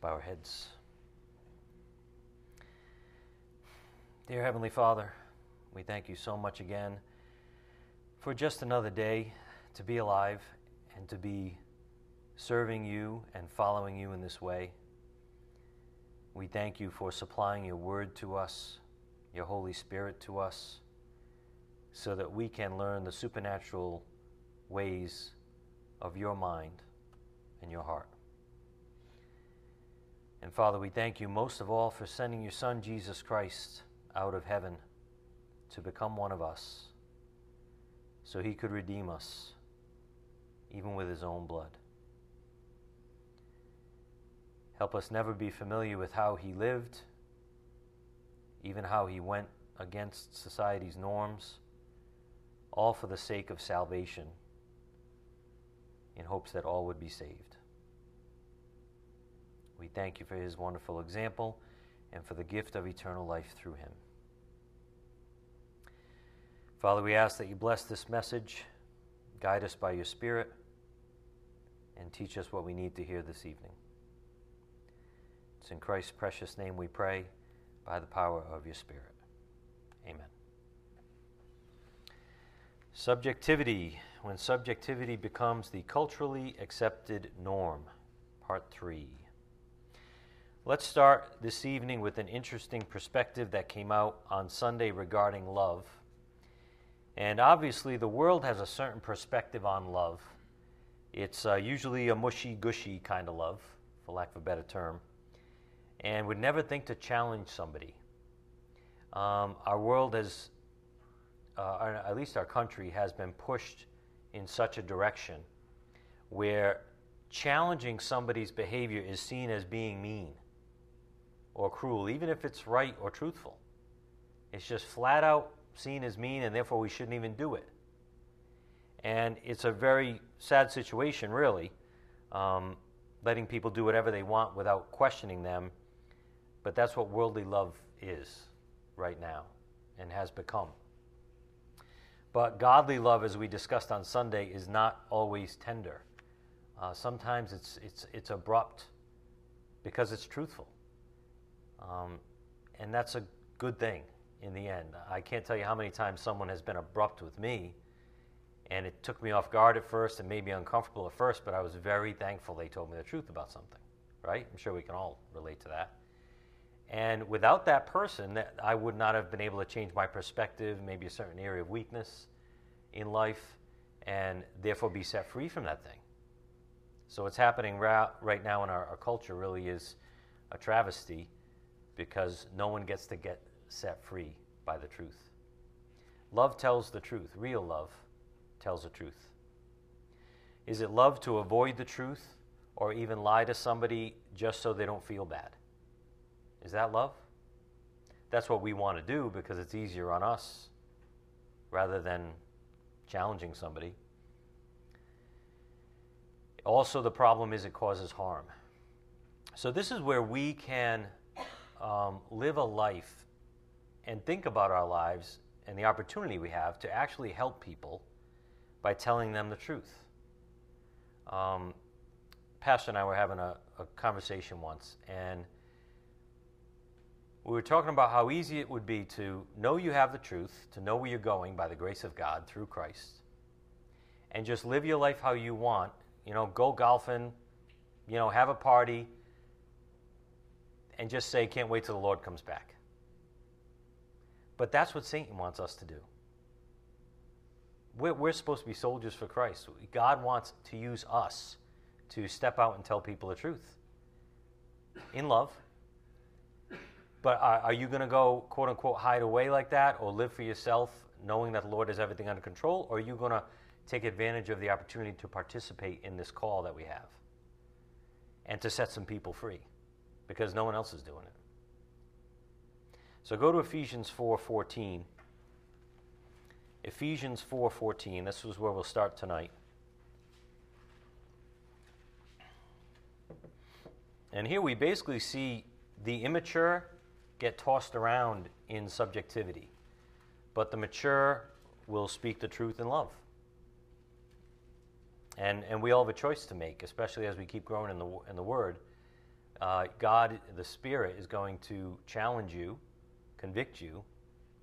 bow our heads. Dear Heavenly Father, we thank you so much again for just another day to be alive and to be serving you and following you in this way. We thank you for supplying your word to us, your Holy Spirit to us, so that we can learn the supernatural ways of your mind and your heart. And Father, we thank you most of all for sending your Son, Jesus Christ, out of heaven to become one of us so he could redeem us, even with his own blood. Help us never be familiar with how he lived, even how he went against society's norms, all for the sake of salvation, in hopes that all would be saved. We thank you for his wonderful example and for the gift of eternal life through him. Father, we ask that you bless this message, guide us by your Spirit, and teach us what we need to hear this evening. It's in Christ's precious name we pray, by the power of your Spirit. Amen. Subjectivity, when subjectivity becomes the culturally accepted norm. Part 3. Let's start this evening with an interesting perspective that came out on Sunday regarding love. And obviously, the world has a certain perspective on love. It's uh, usually a mushy gushy kind of love, for lack of a better term, and would never think to challenge somebody. Um, our world has, uh, or at least our country, has been pushed in such a direction where challenging somebody's behavior is seen as being mean or cruel, even if it's right or truthful. It's just flat out seen as mean, and therefore we shouldn't even do it. And it's a very sad situation, really, um, letting people do whatever they want without questioning them. But that's what worldly love is right now and has become. But godly love, as we discussed on Sunday, is not always tender. Uh, sometimes it's, it's, it's abrupt because it's truthful. Um, and that's a good thing in the end. I can't tell you how many times someone has been abrupt with me, and it took me off guard at first and made me uncomfortable at first, but I was very thankful they told me the truth about something, right? I'm sure we can all relate to that. And without that person, I would not have been able to change my perspective, maybe a certain area of weakness in life, and therefore be set free from that thing. So, what's happening ra- right now in our, our culture really is a travesty because no one gets to get set free by the truth. Love tells the truth. Real love tells the truth. Is it love to avoid the truth or even lie to somebody just so they don't feel bad? Is that love? That's what we want to do because it's easier on us rather than challenging somebody. Also, the problem is it causes harm. So, this is where we can um, live a life and think about our lives and the opportunity we have to actually help people by telling them the truth. Um, Pastor and I were having a, a conversation once, and we were talking about how easy it would be to know you have the truth, to know where you're going by the grace of God through Christ, and just live your life how you want. You know, go golfing, you know, have a party, and just say, can't wait till the Lord comes back. But that's what Satan wants us to do. We're, we're supposed to be soldiers for Christ. God wants to use us to step out and tell people the truth in love. But are, are you going to go, quote unquote, hide away like that or live for yourself knowing that the Lord has everything under control? Or are you going to take advantage of the opportunity to participate in this call that we have and to set some people free? Because no one else is doing it. So go to Ephesians 4:14. Ephesians 4:14. This is where we'll start tonight. And here we basically see the immature get tossed around in subjectivity, but the mature will speak the truth in love. And, and we all have a choice to make, especially as we keep growing in the, in the Word uh, God, the Spirit, is going to challenge you, convict you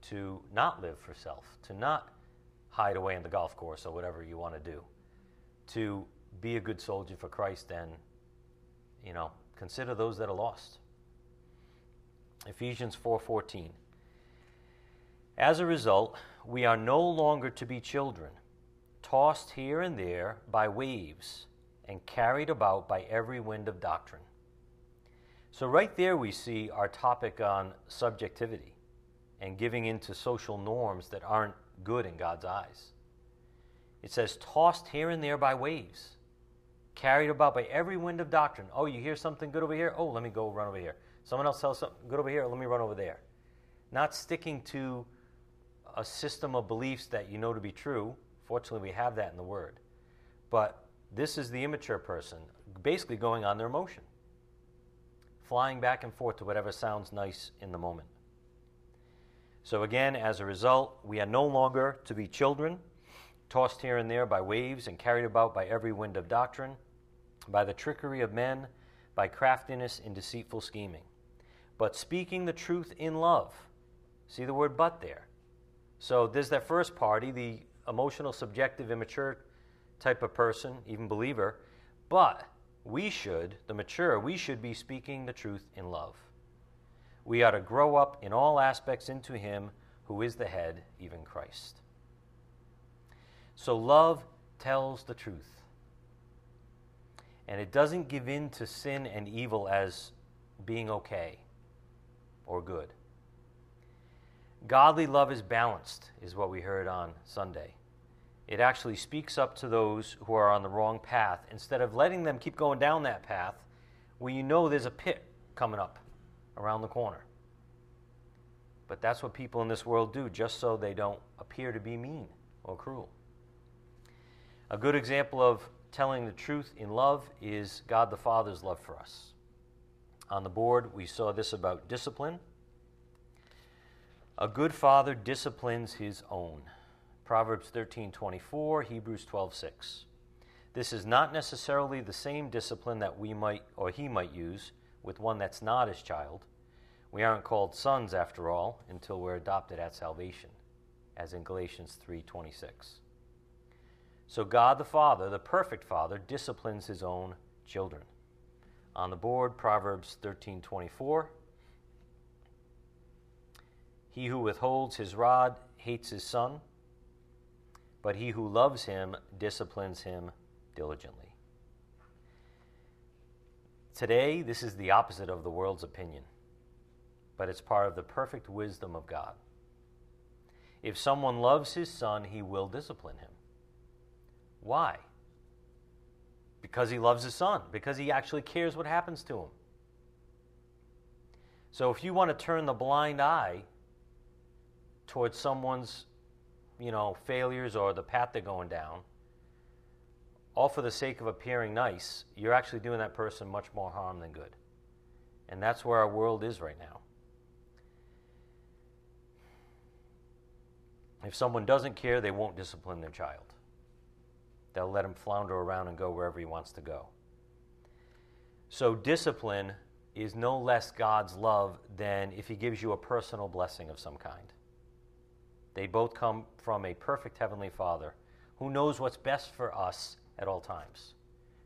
to not live for self, to not hide away in the golf course or whatever you want to do, to be a good soldier for Christ and, you know, consider those that are lost. Ephesians 4:14. As a result, we are no longer to be children, tossed here and there by waves and carried about by every wind of doctrine. So, right there, we see our topic on subjectivity and giving into social norms that aren't good in God's eyes. It says, tossed here and there by waves, carried about by every wind of doctrine. Oh, you hear something good over here? Oh, let me go run over here. Someone else tells something good over here? Let me run over there. Not sticking to a system of beliefs that you know to be true. Fortunately, we have that in the Word. But this is the immature person, basically going on their emotion flying back and forth to whatever sounds nice in the moment. So, again, as a result, we are no longer to be children, tossed here and there by waves and carried about by every wind of doctrine, by the trickery of men, by craftiness and deceitful scheming, but speaking the truth in love. See the word but there. So, there's that first party, the emotional, subjective, immature type of person, even believer, but we should, the mature, we should be speaking the truth in love. We ought to grow up in all aspects into Him who is the head, even Christ. So love tells the truth. And it doesn't give in to sin and evil as being okay or good. Godly love is balanced, is what we heard on Sunday it actually speaks up to those who are on the wrong path instead of letting them keep going down that path where you know there's a pit coming up around the corner. But that's what people in this world do just so they don't appear to be mean or cruel. A good example of telling the truth in love is God the Father's love for us. On the board, we saw this about discipline. A good father disciplines his own. Proverbs 13:24, Hebrews 12:6. This is not necessarily the same discipline that we might or he might use with one that's not his child. We aren't called sons after all until we're adopted at salvation, as in Galatians 3:26. So God the Father, the perfect Father, disciplines his own children. On the board, Proverbs 13:24. He who withholds his rod hates his son but he who loves him disciplines him diligently. Today, this is the opposite of the world's opinion, but it's part of the perfect wisdom of God. If someone loves his son, he will discipline him. Why? Because he loves his son, because he actually cares what happens to him. So if you want to turn the blind eye towards someone's you know, failures or the path they're going down, all for the sake of appearing nice, you're actually doing that person much more harm than good. And that's where our world is right now. If someone doesn't care, they won't discipline their child. They'll let him flounder around and go wherever he wants to go. So, discipline is no less God's love than if he gives you a personal blessing of some kind. They both come from a perfect Heavenly Father who knows what's best for us at all times.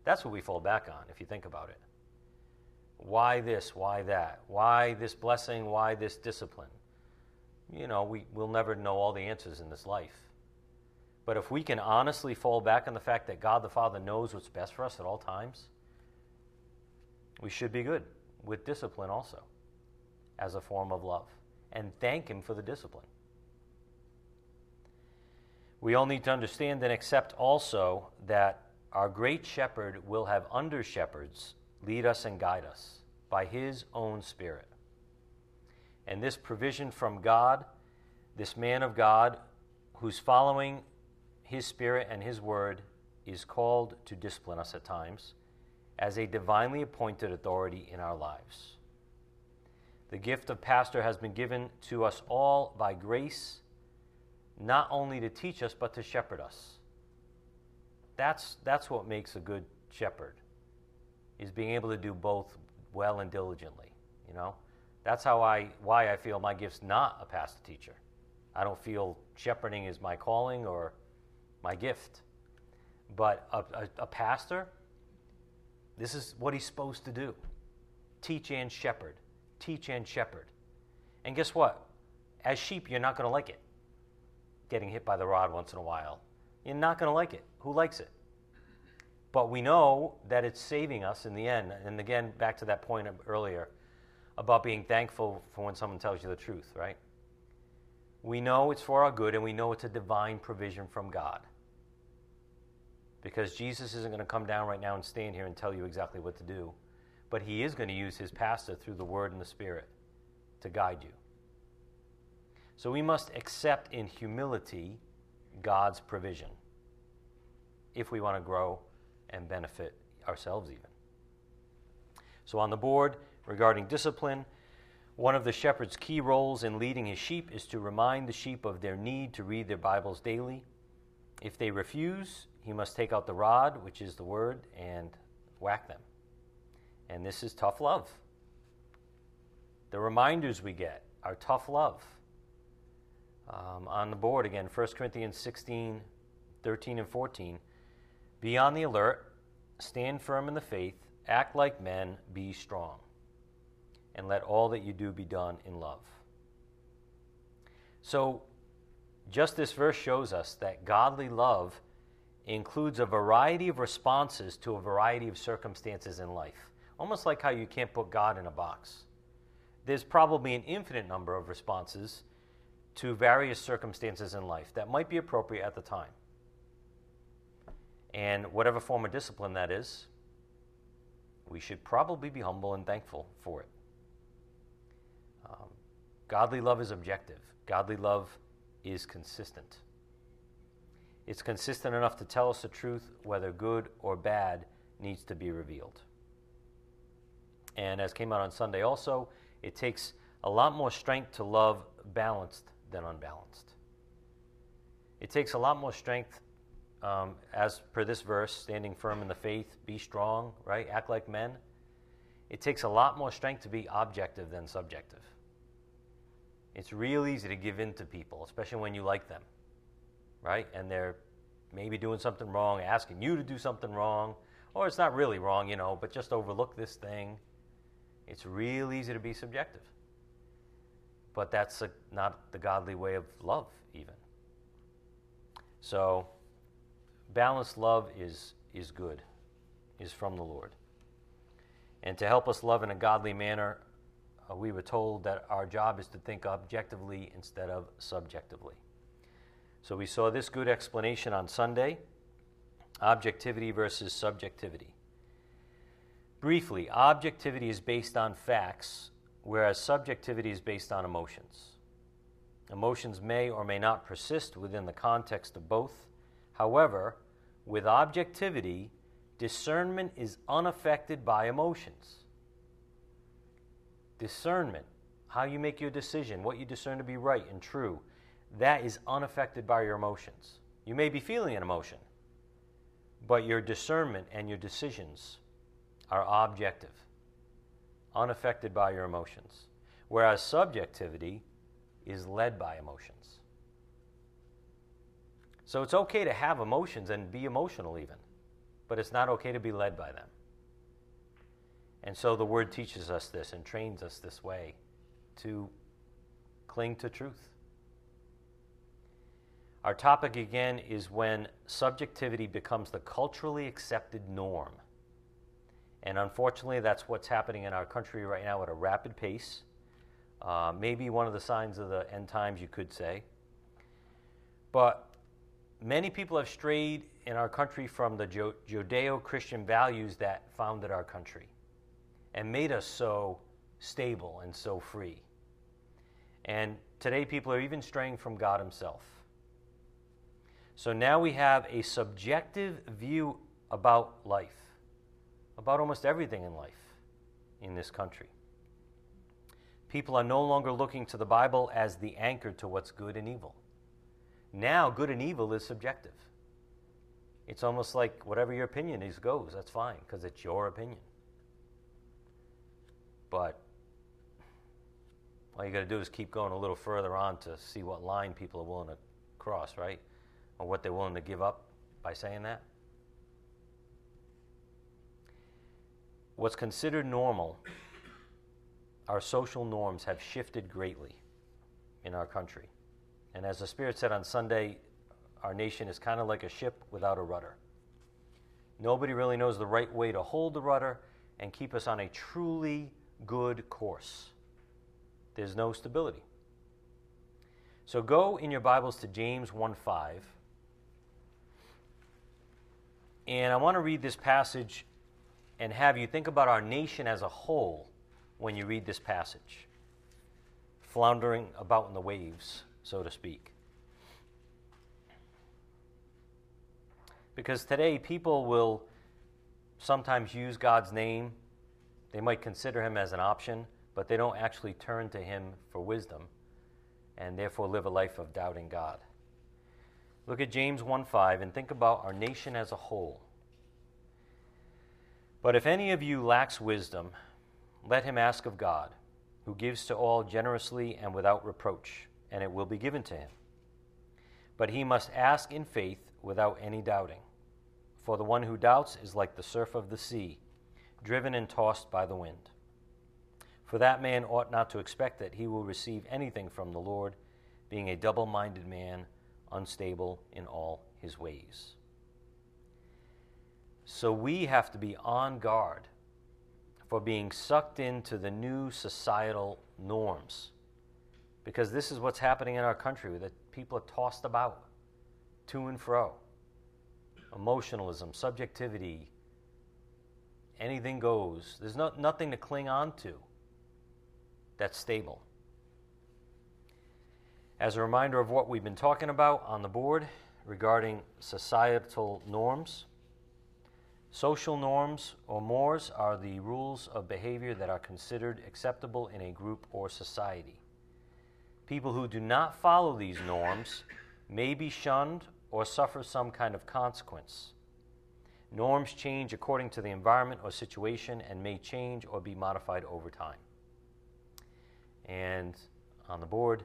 That's what we fall back on, if you think about it. Why this? Why that? Why this blessing? Why this discipline? You know, we, we'll never know all the answers in this life. But if we can honestly fall back on the fact that God the Father knows what's best for us at all times, we should be good with discipline also as a form of love and thank Him for the discipline. We all need to understand and accept also that our great shepherd will have under shepherds lead us and guide us by his own spirit. And this provision from God, this man of God who's following his spirit and his word, is called to discipline us at times as a divinely appointed authority in our lives. The gift of pastor has been given to us all by grace not only to teach us, but to shepherd us. That's, that's what makes a good shepherd, is being able to do both well and diligently. You know, that's how I why I feel my gift's not a pastor teacher. I don't feel shepherding is my calling or my gift. But a, a, a pastor, this is what he's supposed to do teach and shepherd, teach and shepherd. And guess what? As sheep, you're not going to like it. Getting hit by the rod once in a while. You're not going to like it. Who likes it? But we know that it's saving us in the end. And again, back to that point earlier about being thankful for when someone tells you the truth, right? We know it's for our good and we know it's a divine provision from God. Because Jesus isn't going to come down right now and stand here and tell you exactly what to do, but he is going to use his pastor through the word and the spirit to guide you. So we must accept in humility God's provision if we want to grow and benefit ourselves, even. So, on the board regarding discipline, one of the shepherd's key roles in leading his sheep is to remind the sheep of their need to read their Bibles daily. If they refuse, he must take out the rod, which is the word, and whack them. And this is tough love. The reminders we get are tough love. Um, on the board again, 1 Corinthians 16, 13, and 14. Be on the alert, stand firm in the faith, act like men, be strong, and let all that you do be done in love. So, just this verse shows us that godly love includes a variety of responses to a variety of circumstances in life. Almost like how you can't put God in a box. There's probably an infinite number of responses to various circumstances in life that might be appropriate at the time. And whatever form of discipline that is, we should probably be humble and thankful for it. Um, godly love is objective, godly love is consistent. It's consistent enough to tell us the truth, whether good or bad needs to be revealed. And as came out on Sunday also, it takes a lot more strength to love balanced than unbalanced. It takes a lot more strength, um, as per this verse, standing firm in the faith, be strong, right? Act like men. It takes a lot more strength to be objective than subjective. It's real easy to give in to people, especially when you like them, right? And they're maybe doing something wrong, asking you to do something wrong, or it's not really wrong, you know, but just overlook this thing. It's real easy to be subjective. But that's a, not the godly way of love, even. So, balanced love is, is good, is from the Lord. And to help us love in a godly manner, uh, we were told that our job is to think objectively instead of subjectively. So we saw this good explanation on Sunday objectivity versus subjectivity. Briefly, objectivity is based on facts, whereas subjectivity is based on emotions. Emotions may or may not persist within the context of both. However, with objectivity, discernment is unaffected by emotions. Discernment, how you make your decision, what you discern to be right and true, that is unaffected by your emotions. You may be feeling an emotion, but your discernment and your decisions are objective, unaffected by your emotions, whereas subjectivity is led by emotions. So it's okay to have emotions and be emotional, even, but it's not okay to be led by them. And so the Word teaches us this and trains us this way to cling to truth. Our topic again is when subjectivity becomes the culturally accepted norm. And unfortunately, that's what's happening in our country right now at a rapid pace. Uh, maybe one of the signs of the end times, you could say. But many people have strayed in our country from the Judeo Christian values that founded our country and made us so stable and so free. And today, people are even straying from God Himself. So now we have a subjective view about life about almost everything in life in this country. People are no longer looking to the Bible as the anchor to what's good and evil. Now, good and evil is subjective. It's almost like whatever your opinion is goes. That's fine because it's your opinion. but all you got to do is keep going a little further on to see what line people are willing to cross, right? Or what they're willing to give up by saying that. What's considered normal, our social norms have shifted greatly in our country. And as the Spirit said on Sunday, our nation is kind of like a ship without a rudder. Nobody really knows the right way to hold the rudder and keep us on a truly good course. There's no stability. So go in your Bibles to James 1 5. And I want to read this passage and have you think about our nation as a whole when you read this passage, floundering about in the waves, so to speak. Because today, people will sometimes use God's name. They might consider Him as an option, but they don't actually turn to Him for wisdom and therefore live a life of doubting God. Look at James 1 5 and think about our nation as a whole. But if any of you lacks wisdom, let him ask of God, who gives to all generously and without reproach, and it will be given to him. But he must ask in faith without any doubting. For the one who doubts is like the surf of the sea, driven and tossed by the wind. For that man ought not to expect that he will receive anything from the Lord, being a double minded man, unstable in all his ways. So we have to be on guard for being sucked into the new societal norms. Because this is what's happening in our country that people are tossed about to and fro emotionalism, subjectivity, anything goes. There's not, nothing to cling on to that's stable. As a reminder of what we've been talking about on the board regarding societal norms, social norms or mores are the rules of behavior that are considered acceptable in a group or society. People who do not follow these norms may be shunned or suffer some kind of consequence. Norms change according to the environment or situation and may change or be modified over time. And on the board,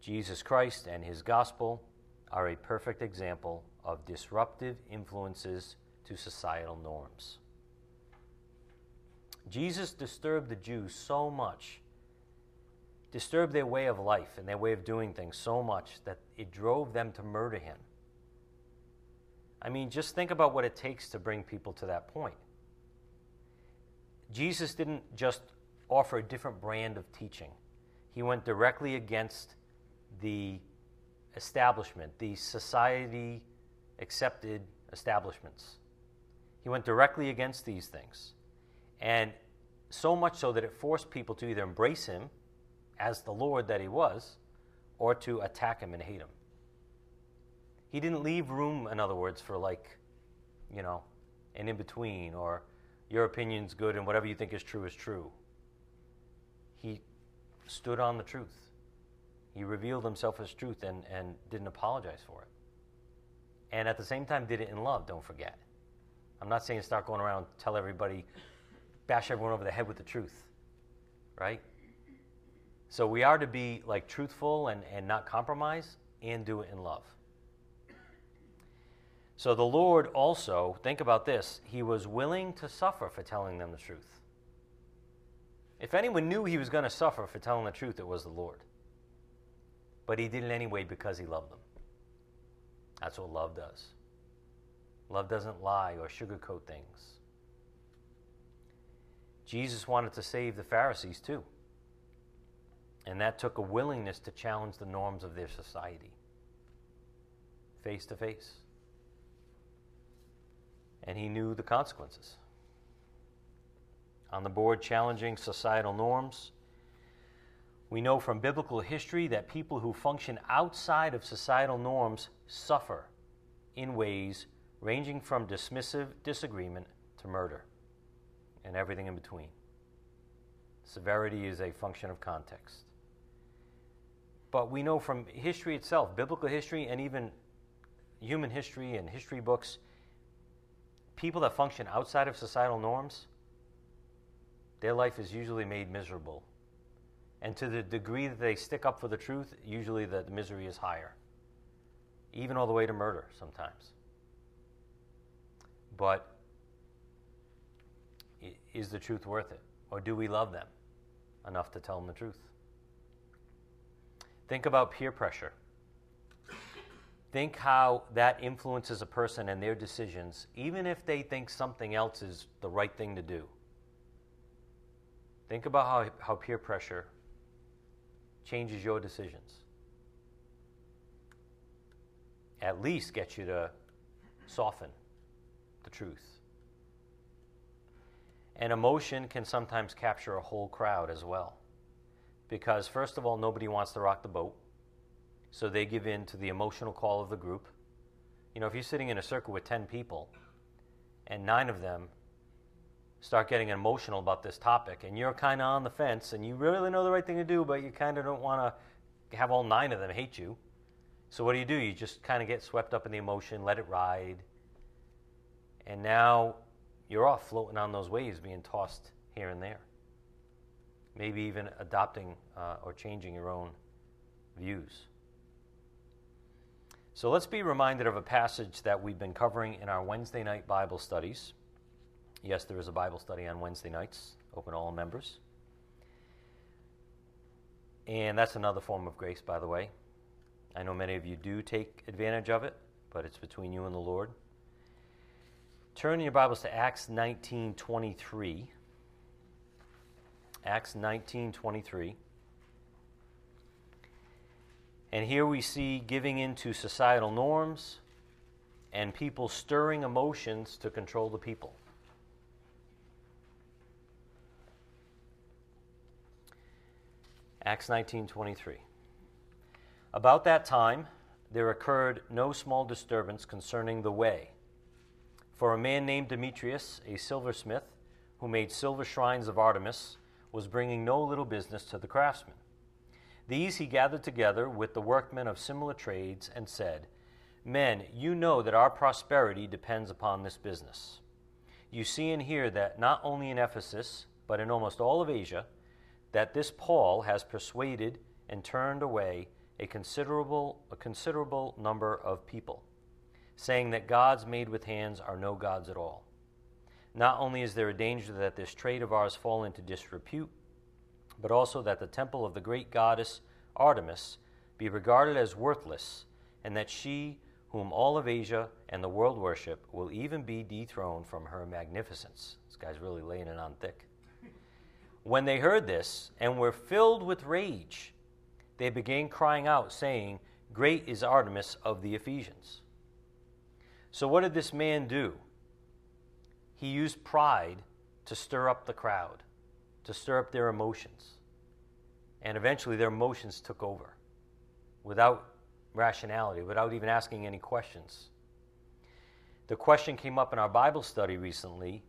Jesus Christ and his gospel are a perfect example of disruptive influences to societal norms. Jesus disturbed the Jews so much disturbed their way of life and their way of doing things so much that it drove them to murder him. I mean, just think about what it takes to bring people to that point. Jesus didn't just offer a different brand of teaching, he went directly against the establishment, the society accepted establishments. He went directly against these things. And so much so that it forced people to either embrace him as the Lord that he was, or to attack him and hate him. He didn't leave room, in other words, for like, you know, an in between or your opinion's good and whatever you think is true is true. He stood on the truth. He revealed himself as truth and, and didn't apologize for it. And at the same time, did it in love, don't forget. I'm not saying start going around tell everybody, bash everyone over the head with the truth, right? So we are to be like truthful and, and not compromise and do it in love. So the Lord also, think about this, he was willing to suffer for telling them the truth. If anyone knew he was going to suffer for telling the truth, it was the Lord. But he did it anyway because he loved them. That's what love does. Love doesn't lie or sugarcoat things. Jesus wanted to save the Pharisees too. And that took a willingness to challenge the norms of their society face to face. And he knew the consequences. On the board, challenging societal norms. We know from biblical history that people who function outside of societal norms suffer in ways ranging from dismissive disagreement to murder and everything in between. Severity is a function of context. But we know from history itself, biblical history, and even human history and history books, people that function outside of societal norms their life is usually made miserable. And to the degree that they stick up for the truth, usually the, misery is higher, even all the way to murder sometimes. But is the truth worth it? Or do we love them enough to tell them the truth? Think about peer pressure. Think how that influences a person and their decisions, even if they think something else is the right thing to do. Think about how, how peer pressure changes your decisions. At least gets you to soften the truth. And emotion can sometimes capture a whole crowd as well. Because, first of all, nobody wants to rock the boat. So they give in to the emotional call of the group. You know, if you're sitting in a circle with 10 people and nine of them start getting emotional about this topic and you're kind of on the fence and you really know the right thing to do, but you kind of don't want to have all nine of them hate you. So what do you do? You just kind of get swept up in the emotion, let it ride. And now you're off floating on those waves, being tossed here and there. Maybe even adopting uh, or changing your own views. So let's be reminded of a passage that we've been covering in our Wednesday night Bible studies. Yes, there is a Bible study on Wednesday nights, open to all members. And that's another form of grace, by the way. I know many of you do take advantage of it, but it's between you and the Lord. Turn your Bibles to Acts 19:23. Acts 19:23. And here we see giving into societal norms and people stirring emotions to control the people. Acts 19:23. About that time there occurred no small disturbance concerning the way. For a man named Demetrius, a silversmith, who made silver shrines of Artemis, was bringing no little business to the craftsmen. These he gathered together with the workmen of similar trades and said, Men, you know that our prosperity depends upon this business. You see and hear that not only in Ephesus, but in almost all of Asia, that this Paul has persuaded and turned away a considerable, a considerable number of people, saying that gods made with hands are no gods at all. Not only is there a danger that this trade of ours fall into disrepute, but also that the temple of the great goddess Artemis be regarded as worthless, and that she, whom all of Asia and the world worship, will even be dethroned from her magnificence. This guy's really laying it on thick. When they heard this and were filled with rage, they began crying out, saying, Great is Artemis of the Ephesians. So, what did this man do? He used pride to stir up the crowd to stir up their emotions. And eventually their emotions took over without rationality, without even asking any questions. The question came up in our Bible study recently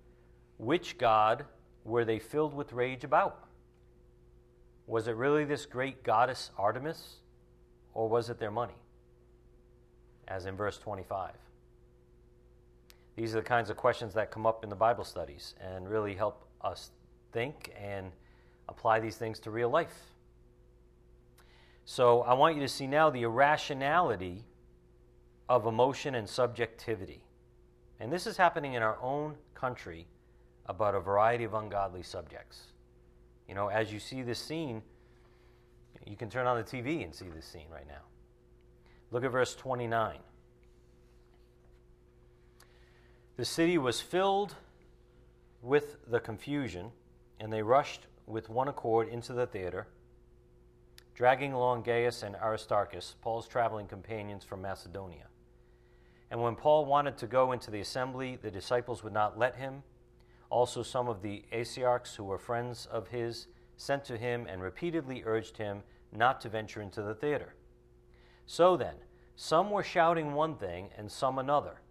which God were they filled with rage about? Was it really this great goddess Artemis, or was it their money? As in verse 25. These are the kinds of questions that come up in the Bible studies and really help us think and apply these things to real life. So I want you to see now the irrationality of emotion and subjectivity. And this is happening in our own country about a variety of ungodly subjects. You know, as you see this scene, you can turn on the TV and see this scene right now. Look at verse 29. The city was filled with the confusion and they rushed with one accord into the theater, dragging along Gaius and Aristarchus, Paul's traveling companions from Macedonia. And when Paul wanted to go into the assembly, the disciples would not let him. Also, some of the Asiarchs, who were friends of his, sent to him and repeatedly urged him not to venture into the theater. So then, some were shouting one thing and some another,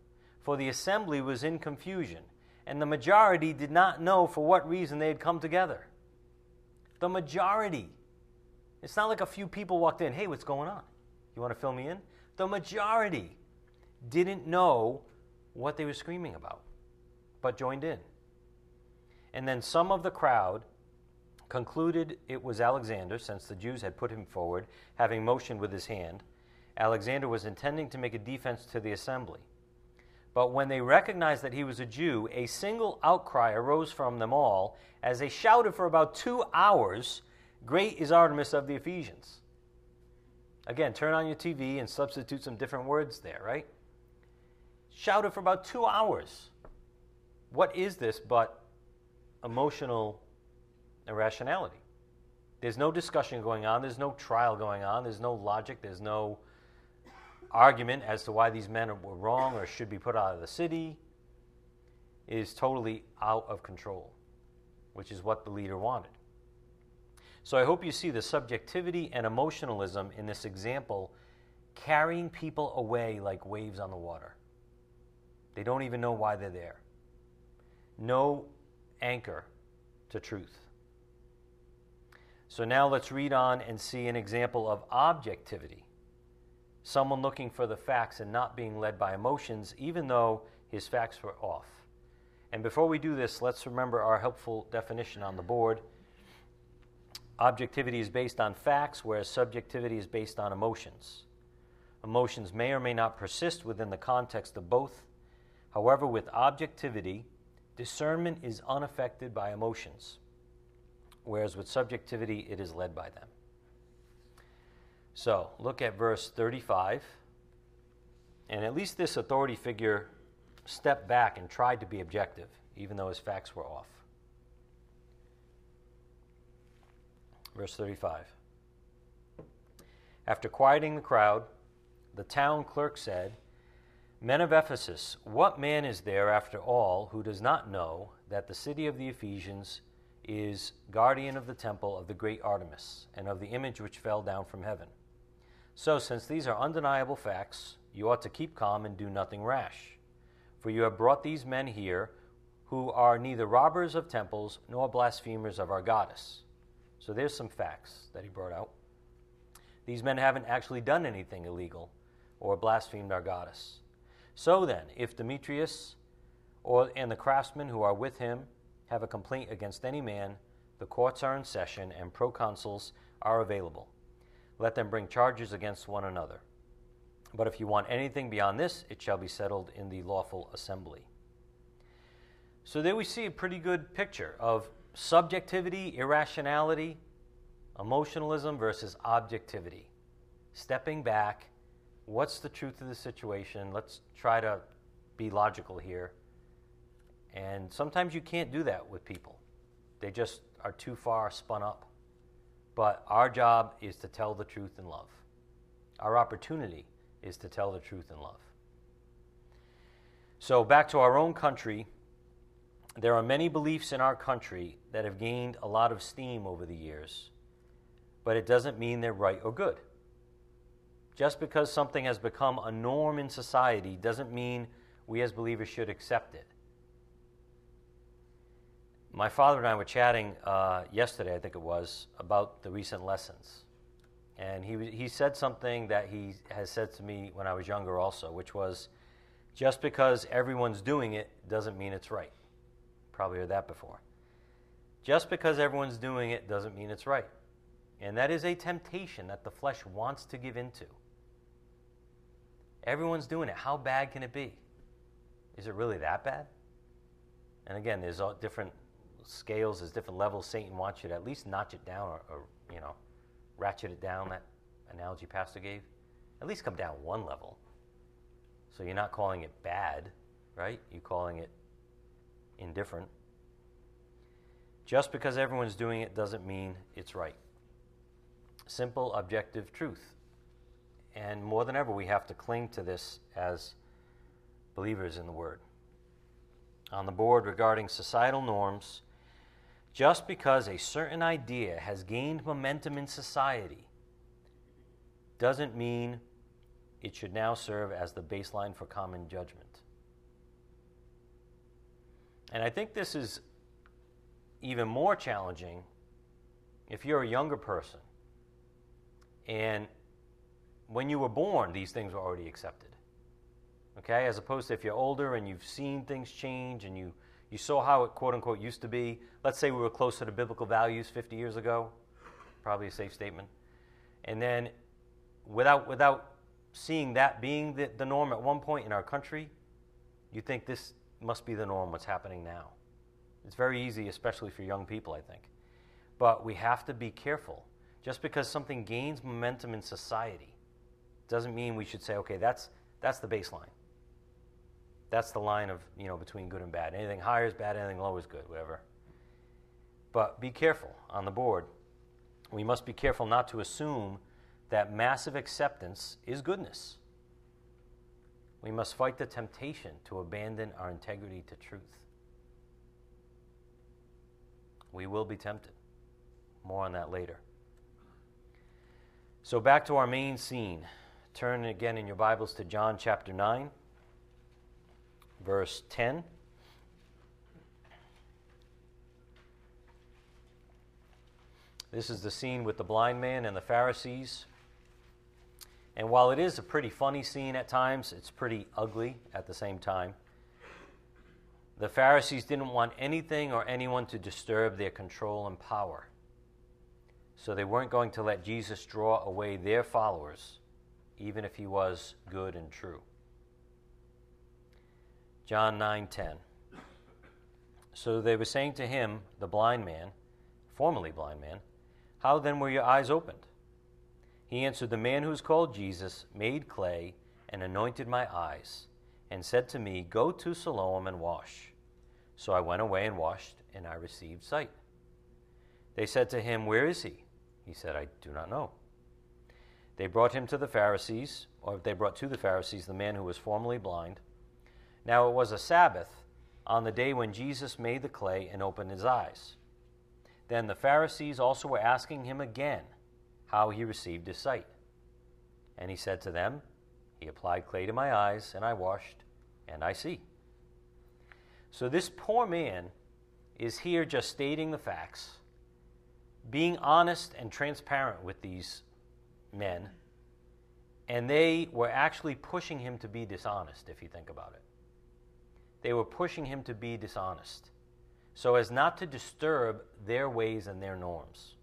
for the assembly was in confusion and the majority did not know for what reason they had come together. The majority. It's not like a few people walked in, hey, what's going on? You want to fill me in? The majority didn't know what they were screaming about, but joined in. And then some of the crowd concluded it was Alexander, since the Jews had put him forward, having motioned with his hand. Alexander was intending to make a defense to the assembly. But when they recognized that he was a Jew, a single outcry arose from them all as they shouted for about two hours, Great is Artemis of the Ephesians. Again, turn on your TV and substitute some different words there, right? Shouted for about two hours. What is this but emotional irrationality? There's no discussion going on, there's no trial going on, there's no logic, there's no argument as to why these men were wrong or should be put out of the city is totally out of control, which is what the leader wanted. So I hope you see the subjectivity and emotionalism in this example carrying people away like waves on the water. They don't even know why they're there. No anchor to truth. So now let's read on and see an example of objectivity someone looking for the facts and not being led by emotions, even though his facts were off. And before we do this, let's remember our helpful definition on the board. Objectivity is based on facts, whereas subjectivity is based on emotions. Emotions may or may not persist within the context of both. However, with objectivity, discernment is unaffected by emotions, whereas with subjectivity, it is led by them. So look at verse 35. And at least this authority figure stepped back and tried to be objective, even though his facts were off. Verse 35. After quieting the crowd, the town clerk said, Men of Ephesus, what man is there after all who does not know that the city of the Ephesians is guardian of the temple of the great Artemis and of the image which fell down from heaven? So, since these are undeniable facts, you ought to keep calm and do nothing rash. For you have brought these men here who are neither robbers of temples nor blasphemers of our goddess. So, there's some facts that he brought out. These men haven't actually done anything illegal or blasphemed our goddess. So then, if Demetrius or, and the craftsmen who are with him have a complaint against any man, the courts are in session and proconsuls are available let them bring charges against one another. But if you want anything beyond this, it shall be settled in the lawful assembly. So there we see a pretty good picture of subjectivity, irrationality, emotionalism versus objectivity. Stepping back, what's the truth of the situation? Let's try to be logical here. And sometimes you can't do that with people, they just are too far spun up. But our job is to tell the truth in love. Our opportunity is to tell the truth in love. So, back to our own country, there are many beliefs in our country that have gained a lot of steam over the years, but it doesn't mean they're right or good. Just because something has become a norm in society doesn't mean we as believers should accept it my father and I were chatting uh, yesterday, I think it was, about the recent lessons. And he, he said something that he has said to me when I was younger also, which was just because everyone's doing it doesn't mean it's right. Probably heard that before. Just because everyone's doing it doesn't mean it's right. And that is a temptation that the flesh wants to give into. Everyone's doing it. How bad can it be? Is it really that bad? And again, there's different scales, there's different levels. Satan wants you to at least notch it down or, or you know, ratchet it down, that analogy Pastor gave. At least come down one level. So you're not calling it bad, right? You're calling it indifferent. Just because everyone's doing it doesn't mean it's right. Simple, objective truth. And more than ever, we have to cling to this as believers in the Word. On the board regarding societal norms, just because a certain idea has gained momentum in society doesn't mean it should now serve as the baseline for common judgment. And I think this is even more challenging if you're a younger person and when you were born, these things were already accepted. Okay? As opposed to if you're older and you've seen things change and you You saw how it, quote unquote, used to be. Let's say we were closer to biblical values 50 years ago. Probably a safe statement. And then, without, without seeing that being the, the norm at one point in our country, you think this must be the norm, what's happening now. It's very easy, especially for young people, I think. But we have to be careful. Just because something gains momentum in society doesn't mean we should say, okay, that's, that's the baseline. That's the line of, you know, between good and bad. Anything higher is bad, anything lower is good, whatever. But be careful on the board. We must be careful not to assume that massive acceptance is goodness. We must fight the temptation to abandon our integrity to truth. We will be tempted. More on that later. So, back to our main scene. Turn again in your Bibles to John chapter 9, verse 10. This is the scene with the blind man and the Pharisees. And while it is a pretty funny scene at times, it's pretty ugly at the same time. The Pharisees didn't want anything or anyone to disturb their control and power. So they weren't going to let Jesus draw away their followers, even if he was good and true. John 9:10. So they were saying to him, the blind man, formerly blind man, how then were your eyes opened? He answered, The man who is called Jesus made clay and anointed my eyes, and said to me, Go to Siloam and wash. So I went away and washed, and I received sight. They said to him, Where is he? He said, I do not know. They brought him to the Pharisees, or they brought to the Pharisees the man who was formerly blind. Now it was a Sabbath on the day when Jesus made the clay and opened his eyes. Then the Pharisees also were asking him again how he received his sight. And he said to them, He applied clay to my eyes, and I washed, and I see. So this poor man is here just stating the facts, being honest and transparent with these men, and they were actually pushing him to be dishonest, if you think about it. They were pushing him to be dishonest so as not to disturb their ways and their norms.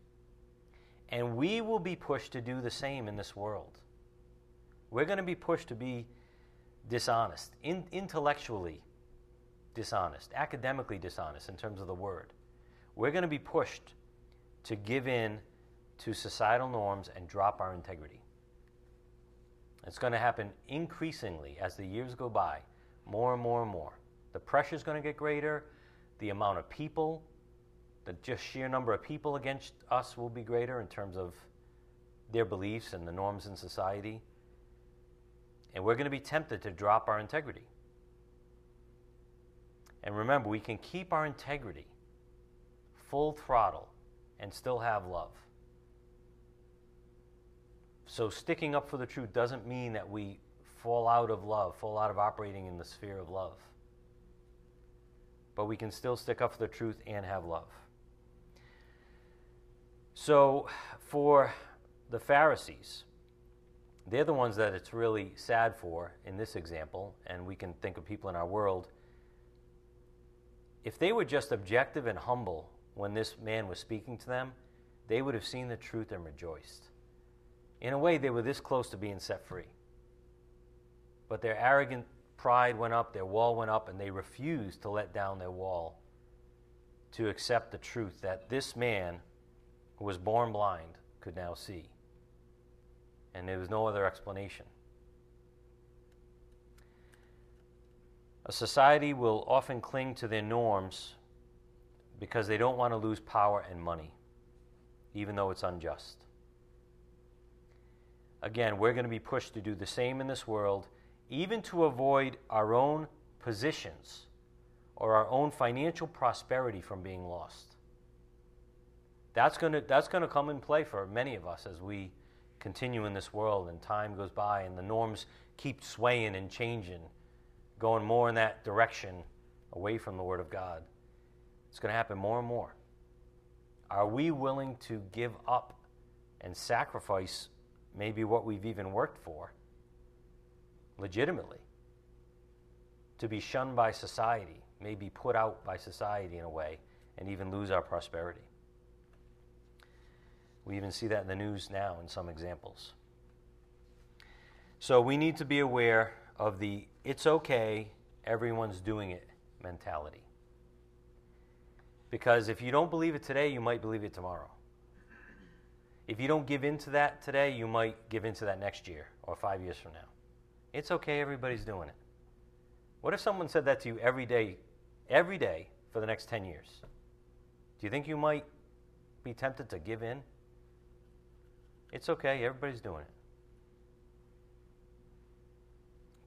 And we will be pushed to do the same in this world. We're going to be pushed to be dishonest, in, intellectually dishonest, academically dishonest in terms of the word. We're going to be pushed to give in to societal norms and drop our integrity. It's going to happen increasingly as the years go by, more and more and more. The pressure is going to get greater, the amount of people the just sheer number of people against us will be greater in terms of their beliefs and the norms in society. And we're going to be tempted to drop our integrity. And remember, we can keep our integrity full throttle and still have love. So, sticking up for the truth doesn't mean that we fall out of love, fall out of operating in the sphere of love. But we can still stick up for the truth and have love. So, for the Pharisees, they're the ones that it's really sad for in this example, and we can think of people in our world. If they were just objective and humble when this man was speaking to them, they would have seen the truth and rejoiced. In a way, they were this close to being set free. But their arrogant pride went up, their wall went up, and they refused to let down their wall to accept the truth that this man who was born blind, could now see. And there was no other explanation. A society will often cling to their norms because they don't want to lose power and money, even though it's unjust. Again, we're going to be pushed to do the same in this world, even to avoid our own positions or our own financial prosperity from being lost. That's going to that's going to come in play for many of us as we continue in this world and time goes by and the norms keep swaying and changing, going more in that direction away from the Word of God. It's going to happen more and more. Are we willing to give up and sacrifice maybe what we've even worked for legitimately to be shunned by society may be put out by society in a way and even lose our prosperity. We even see that in the news now in some examples. So we need to be aware of the it's okay, everyone's doing it mentality. Because if you don't believe it today, you might believe it tomorrow. If you don't give into that today, you might give into that next year or five years from now. It's okay, everybody's doing it. What if someone said that to you every day, every day for the next 10 years? Do you think you might be tempted to give in? It's okay, everybody's doing it.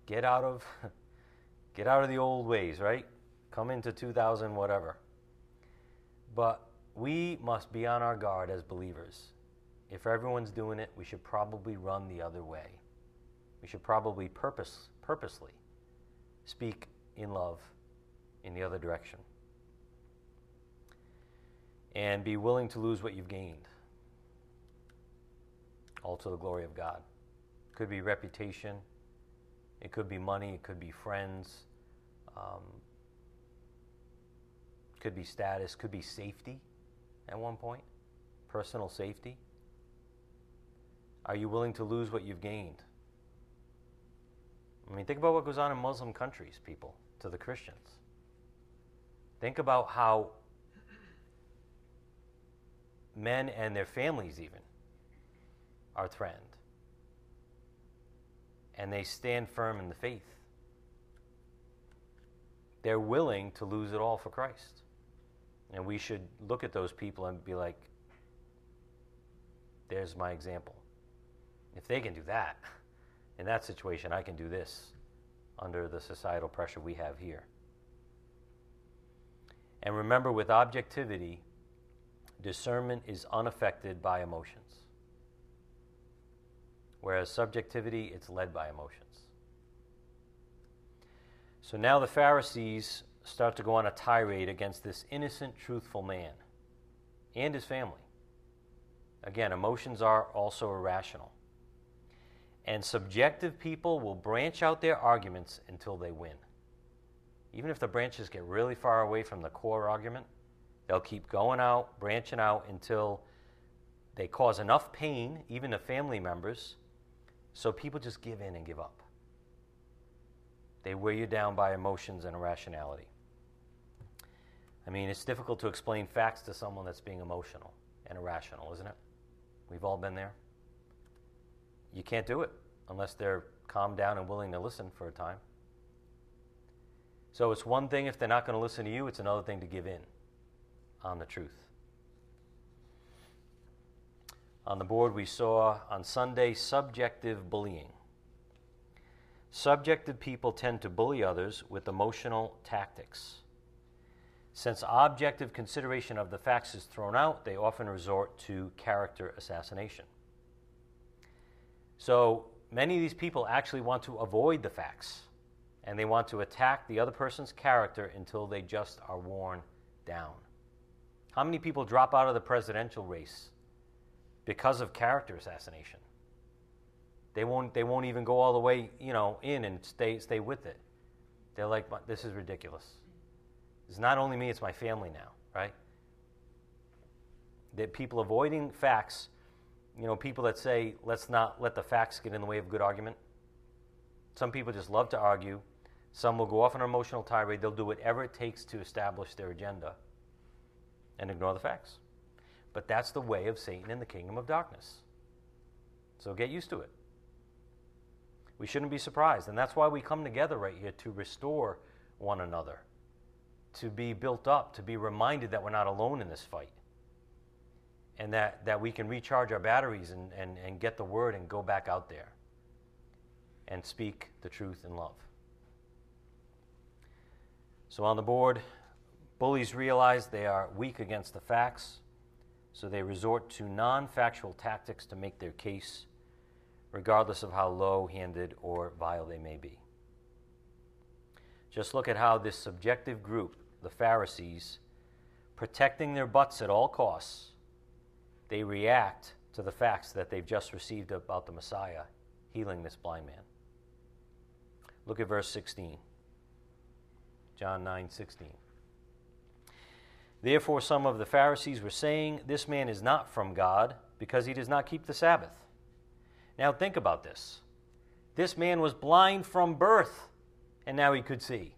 Get out of get out of the old ways, right? Come into 2000 whatever. But we must be on our guard as believers. If everyone's doing it, we should probably run the other way. We should probably purpose purposely speak in love in the other direction. And be willing to lose what you've gained all to the glory of God. Could be reputation, it could be money, it could be friends, um, could be status, could be safety at one point, personal safety. Are you willing to lose what you've gained? I mean, think about what goes on in Muslim countries, people, to the Christians. Think about how men and their families, even, are threatened. And they stand firm in the faith. They're willing to lose it all for Christ. And we should look at those people and be like, there's my example. If they can do that, in that situation, I can do this under the societal pressure we have here. And remember, with objectivity, discernment is unaffected by emotions whereas subjectivity, it's led by emotions. So now the Pharisees start to go on a tirade against this innocent, truthful man and his family. Again, emotions are also irrational. And subjective people will branch out their arguments until they win. Even if the branches get really far away from the core argument, they'll keep going out, branching out until they cause enough pain, even to family members, so people just give in and give up. They wear you down by emotions and irrationality. I mean, it's difficult to explain facts to someone that's being emotional and irrational, isn't it? We've all been there. You can't do it unless they're calmed down and willing to listen for a time. So it's one thing if they're not going to listen to you, it's another thing to give in on the truth. On the board, we saw on Sunday subjective bullying. Subjective people tend to bully others with emotional tactics. Since objective consideration of the facts is thrown out, they often resort to character assassination. So many of these people actually want to avoid the facts and they want to attack the other person's character until they just are worn down. How many people drop out of the presidential race because of character assassination. They won't, they won't even go all the way, you know, in and stay, stay with it. They're like, this is ridiculous. It's not only me, it's my family now, right? That people avoiding facts, you know, people that say, let's not let the facts get in the way of good argument. Some people just love to argue. Some will go off on an emotional tirade. They'll do whatever it takes to establish their agenda and ignore the facts. But that's the way of Satan in the kingdom of darkness. So get used to it. We shouldn't be surprised. And that's why we come together right here to restore one another, to be built up, to be reminded that we're not alone in this fight, and that, that we can recharge our batteries and, and, and get the word and go back out there and speak the truth in love. So on the board, bullies realize they are weak against the facts so they resort to non factual tactics to make their case, regardless of how low handed or vile they may be. Just look at how this subjective group, the Pharisees, protecting their butts at all costs, they react to the facts that they've just received about the Messiah healing this blind man. Look at verse 16. John 9 16. Therefore, some of the Pharisees were saying, This man is not from God, because he does not keep the Sabbath. Now, think about this. This man was blind from birth, and now he could see.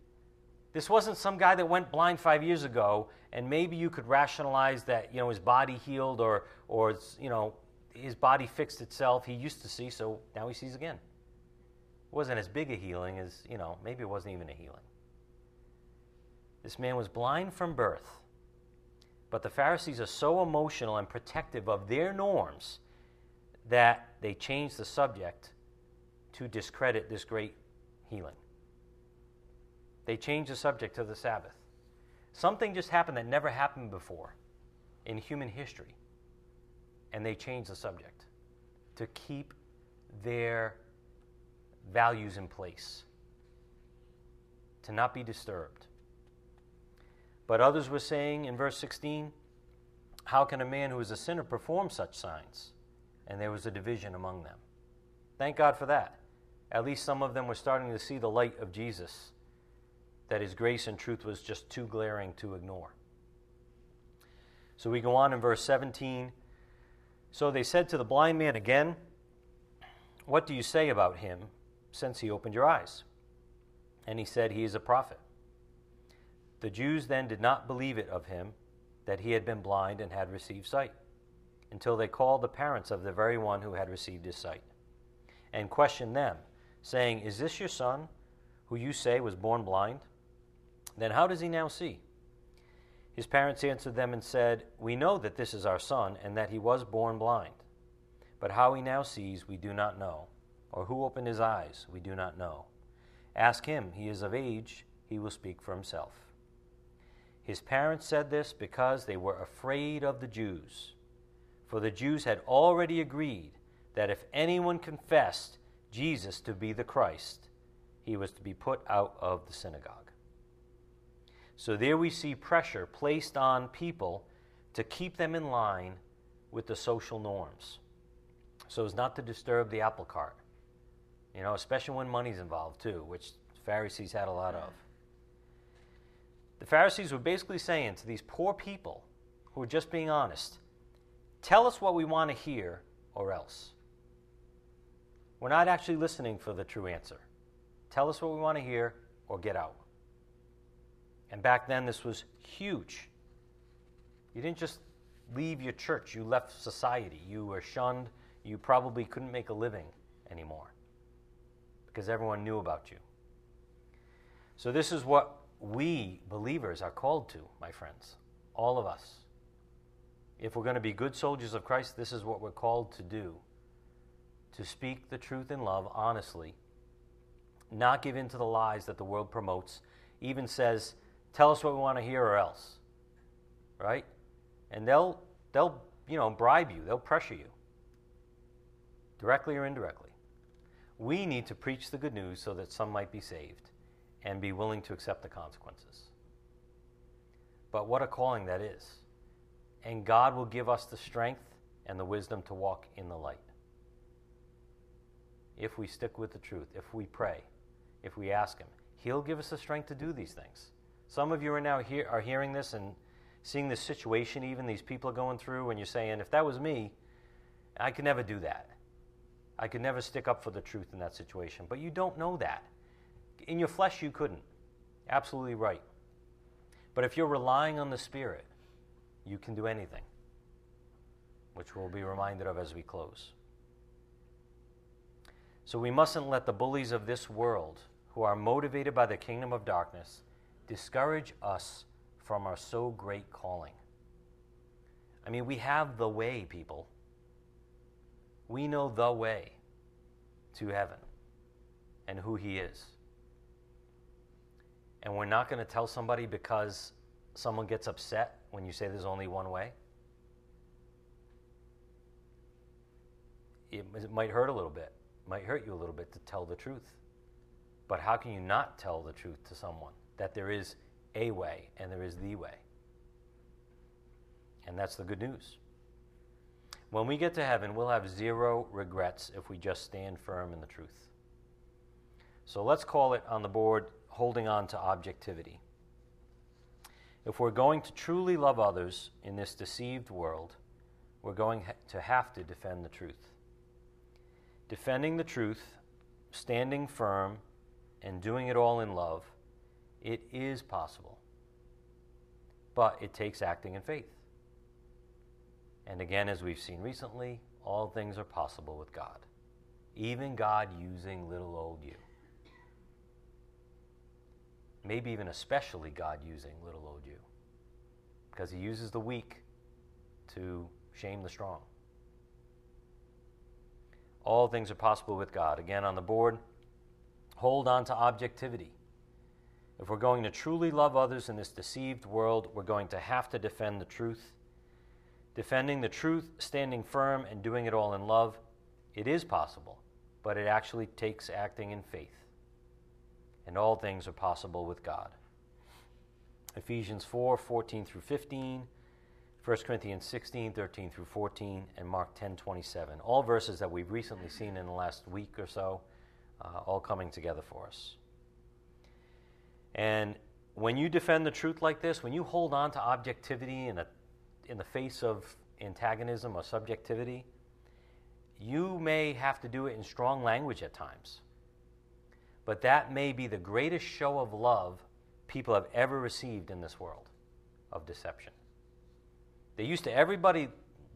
This wasn't some guy that went blind five years ago, and maybe you could rationalize that you know his body healed or or you know his body fixed itself. He used to see, so now he sees again. It wasn't as big a healing as you know. Maybe it wasn't even a healing. This man was blind from birth, but the Pharisees are so emotional and protective of their norms that they change the subject to discredit this great healing. They change the subject to the Sabbath. Something just happened that never happened before in human history. And they changed the subject to keep their values in place, to not be disturbed. But others were saying in verse 16, How can a man who is a sinner perform such signs? And there was a division among them. Thank God for that. At least some of them were starting to see the light of Jesus that his grace and truth was just too glaring to ignore. So we go on in verse 17. So they said to the blind man again, What do you say about him since he opened your eyes? And he said, He is a prophet. The Jews then did not believe it of him that he had been blind and had received sight, until they called the parents of the very one who had received his sight, and questioned them, saying, Is this your son, who you say was born blind? Then how does he now see? His parents answered them and said, We know that this is our son, and that he was born blind. But how he now sees, we do not know, or who opened his eyes, we do not know. Ask him, he is of age, he will speak for himself. His parents said this because they were afraid of the Jews. For the Jews had already agreed that if anyone confessed Jesus to be the Christ, he was to be put out of the synagogue. So there we see pressure placed on people to keep them in line with the social norms so as not to disturb the apple cart. You know, especially when money's involved too, which Pharisees had a lot of. The Pharisees were basically saying to these poor people who were just being honest, tell us what we want to hear or else. We're not actually listening for the true answer. Tell us what we want to hear or get out. And back then, this was huge. You didn't just leave your church, you left society. You were shunned. You probably couldn't make a living anymore because everyone knew about you. So, this is what we believers are called to, my friends. All of us. If we're going to be good soldiers of Christ, this is what we're called to do to speak the truth in love honestly, not give in to the lies that the world promotes, even says, Tell us what we want to hear or else. Right? And they'll they'll, you know, bribe you, they'll pressure you. Directly or indirectly. We need to preach the good news so that some might be saved and be willing to accept the consequences. But what a calling that is. And God will give us the strength and the wisdom to walk in the light. If we stick with the truth, if we pray, if we ask Him, He'll give us the strength to do these things. Some of you are now hear, are hearing this and seeing this situation, even these people are going through, and you're saying, if that was me, I could never do that. I could never stick up for the truth in that situation. But you don't know that. In your flesh, you couldn't. Absolutely right. But if you're relying on the Spirit, you can do anything, which we'll be reminded of as we close. So we mustn't let the bullies of this world, who are motivated by the kingdom of darkness, discourage us from our so great calling. I mean, we have the way, people. We know the way to heaven and who He is. And we're not going to tell somebody because someone gets upset when you say there's only one way. It, it might hurt a little bit, it might hurt you a little bit to tell the truth. But how can you not tell the truth to someone? That there is a way and there is the way. And that's the good news. When we get to heaven, we'll have zero regrets if we just stand firm in the truth. So let's call it on the board holding on to objectivity. If we're going to truly love others in this deceived world, we're going to have to defend the truth. Defending the truth, standing firm, and doing it all in love, it is possible. But it takes acting in faith. And again, as we've seen recently, all things are possible with God, even God using little old you. Maybe even especially God using little old you, because He uses the weak to shame the strong. All things are possible with God. Again, on the board, hold on to objectivity. If we're going to truly love others in this deceived world, we're going to have to defend the truth. Defending the truth, standing firm, and doing it all in love, it is possible, but it actually takes acting in faith. And all things are possible with God. Ephesians 4 14 through 15, 1 Corinthians 16 13 through 14, and Mark 10 27. All verses that we've recently seen in the last week or so, uh, all coming together for us. And when you defend the truth like this, when you hold on to objectivity in, a, in the face of antagonism or subjectivity, you may have to do it in strong language at times. But that may be the greatest show of love people have ever received in this world of deception. They used to everybody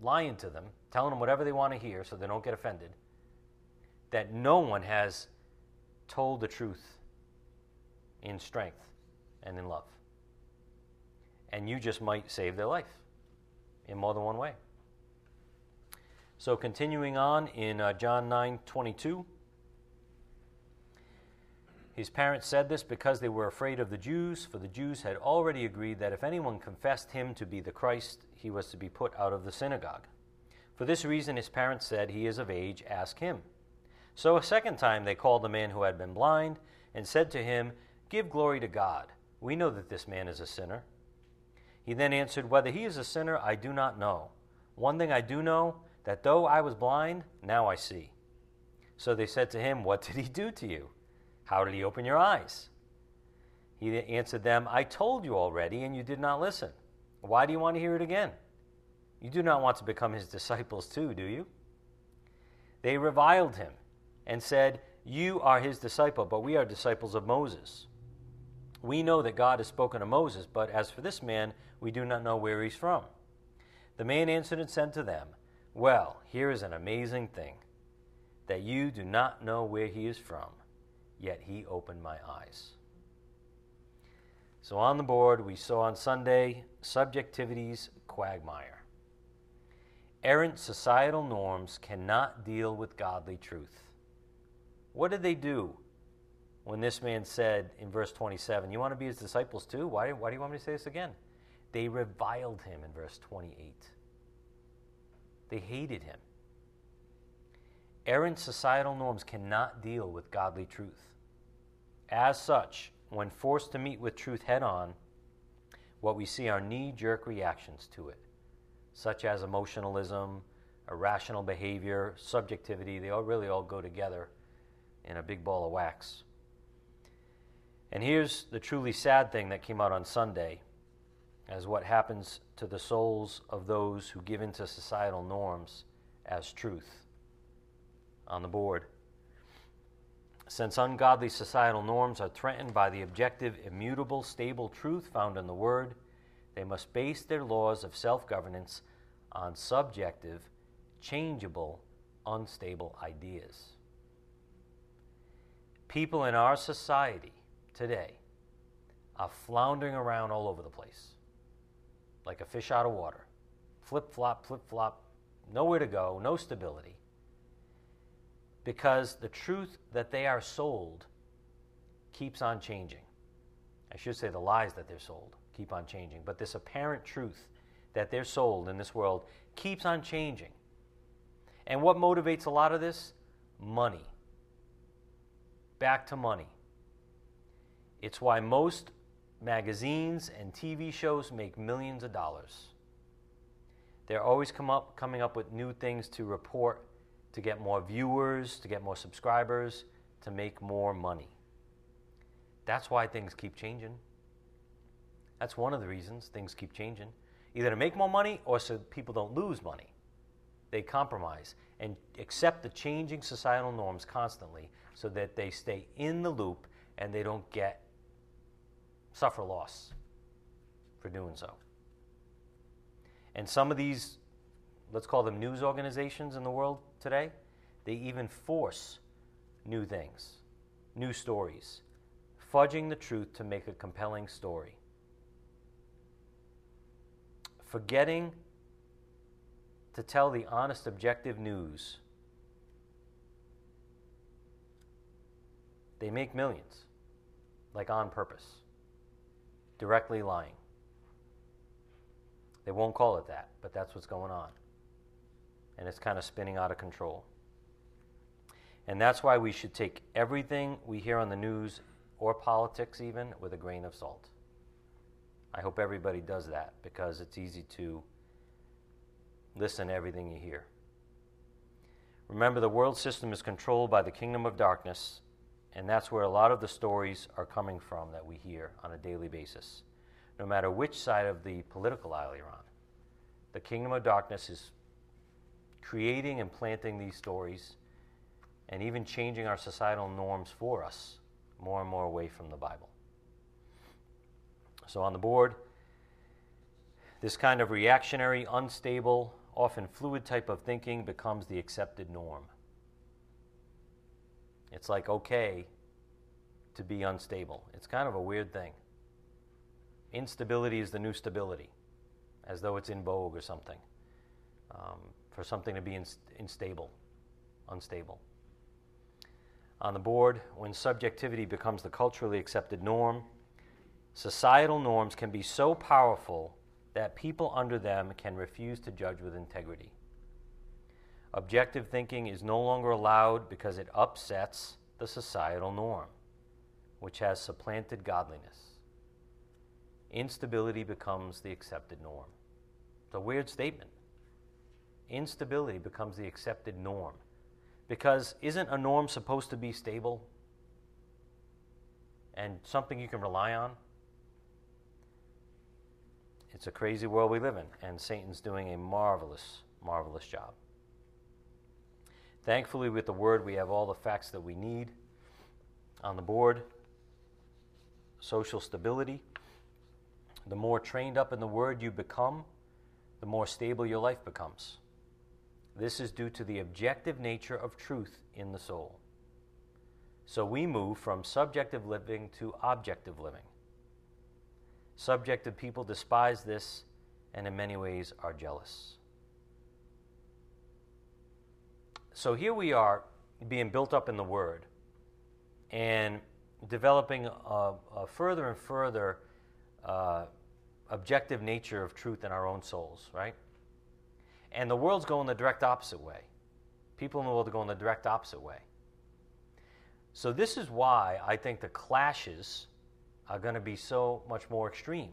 lying to them, telling them whatever they want to hear so they don't get offended, that no one has told the truth in strength and in love. And you just might save their life in more than one way. So, continuing on in uh, John 9 22, his parents said this because they were afraid of the Jews, for the Jews had already agreed that if anyone confessed him to be the Christ, he was to be put out of the synagogue. For this reason, his parents said, He is of age, ask him. So a second time they called the man who had been blind and said to him, Give glory to God. We know that this man is a sinner. He then answered, Whether he is a sinner, I do not know. One thing I do know, that though I was blind, now I see. So they said to him, What did he do to you? How did he open your eyes? He answered them, I told you already, and you did not listen. Why do you want to hear it again? You do not want to become his disciples too, do you? They reviled him and said, You are his disciple, but we are disciples of Moses. We know that God has spoken to Moses, but as for this man, we do not know where he's from. The man answered and said to them, Well, here is an amazing thing that you do not know where he is from, yet he opened my eyes. So on the board, we saw on Sunday subjectivity's quagmire. Errant societal norms cannot deal with godly truth. What did they do when this man said in verse 27, You want to be his disciples too? Why, why do you want me to say this again? They reviled him in verse 28. They hated him. Errant societal norms cannot deal with godly truth. As such, when forced to meet with truth head on, what we see are knee jerk reactions to it, such as emotionalism, irrational behavior, subjectivity. They all really all go together in a big ball of wax. And here's the truly sad thing that came out on Sunday as what happens to the souls of those who give into societal norms as truth on the board. Since ungodly societal norms are threatened by the objective, immutable, stable truth found in the Word, they must base their laws of self governance on subjective, changeable, unstable ideas. People in our society today are floundering around all over the place like a fish out of water. Flip flop, flip flop, nowhere to go, no stability. Because the truth that they are sold keeps on changing. I should say the lies that they're sold keep on changing. But this apparent truth that they're sold in this world keeps on changing. And what motivates a lot of this? Money. Back to money. It's why most magazines and TV shows make millions of dollars. They're always come up, coming up with new things to report to get more viewers, to get more subscribers, to make more money. That's why things keep changing. That's one of the reasons things keep changing. Either to make more money or so people don't lose money. They compromise and accept the changing societal norms constantly so that they stay in the loop and they don't get suffer loss for doing so. And some of these, let's call them news organizations in the world today, they even force new things, new stories, fudging the truth to make a compelling story. Forgetting to tell the honest, objective news. They make millions, like on purpose, directly lying. They won't call it that, but that's what's going on. And it's kind of spinning out of control. And that's why we should take everything we hear on the news or politics, even, with a grain of salt. I hope everybody does that because it's easy to listen to everything you hear. Remember, the world system is controlled by the kingdom of darkness, and that's where a lot of the stories are coming from that we hear on a daily basis no matter which side of the political aisle you're on. The kingdom of darkness is creating and planting these stories and even changing our societal norms for us more and more away from the Bible. So, on the board, this kind of reactionary, unstable, often fluid type of thinking becomes the accepted norm. It's like okay to be unstable. It's kind of a weird thing. Instability is the new stability, as though it's in vogue or something. Um, for something to be unstable, unstable. On the board, when subjectivity becomes the culturally accepted norm, societal norms can be so powerful that people under them can refuse to judge with integrity. Objective thinking is no longer allowed because it upsets the societal norm, which has supplanted godliness instability becomes the accepted norm. It's a weird statement. Instability becomes the accepted norm. Because isn't a norm supposed to be stable and something you can rely on? It's a crazy world we live in, and Satan's doing a marvelous, marvelous job. Thankfully, with the Word, we have all the facts that we need on the board social stability the more trained up in the Word you become, the more stable your life becomes. This is due to the objective nature of truth in the soul. So we move from subjective living to objective living. Subjective people despise this and in many ways are jealous. So here we are being built up in the Word and developing a, a further and further uh, objective nature of truth in our own souls, right? And the world's going the direct opposite way. People in the world are going the direct opposite way. So, this is why I think the clashes are going to be so much more extreme.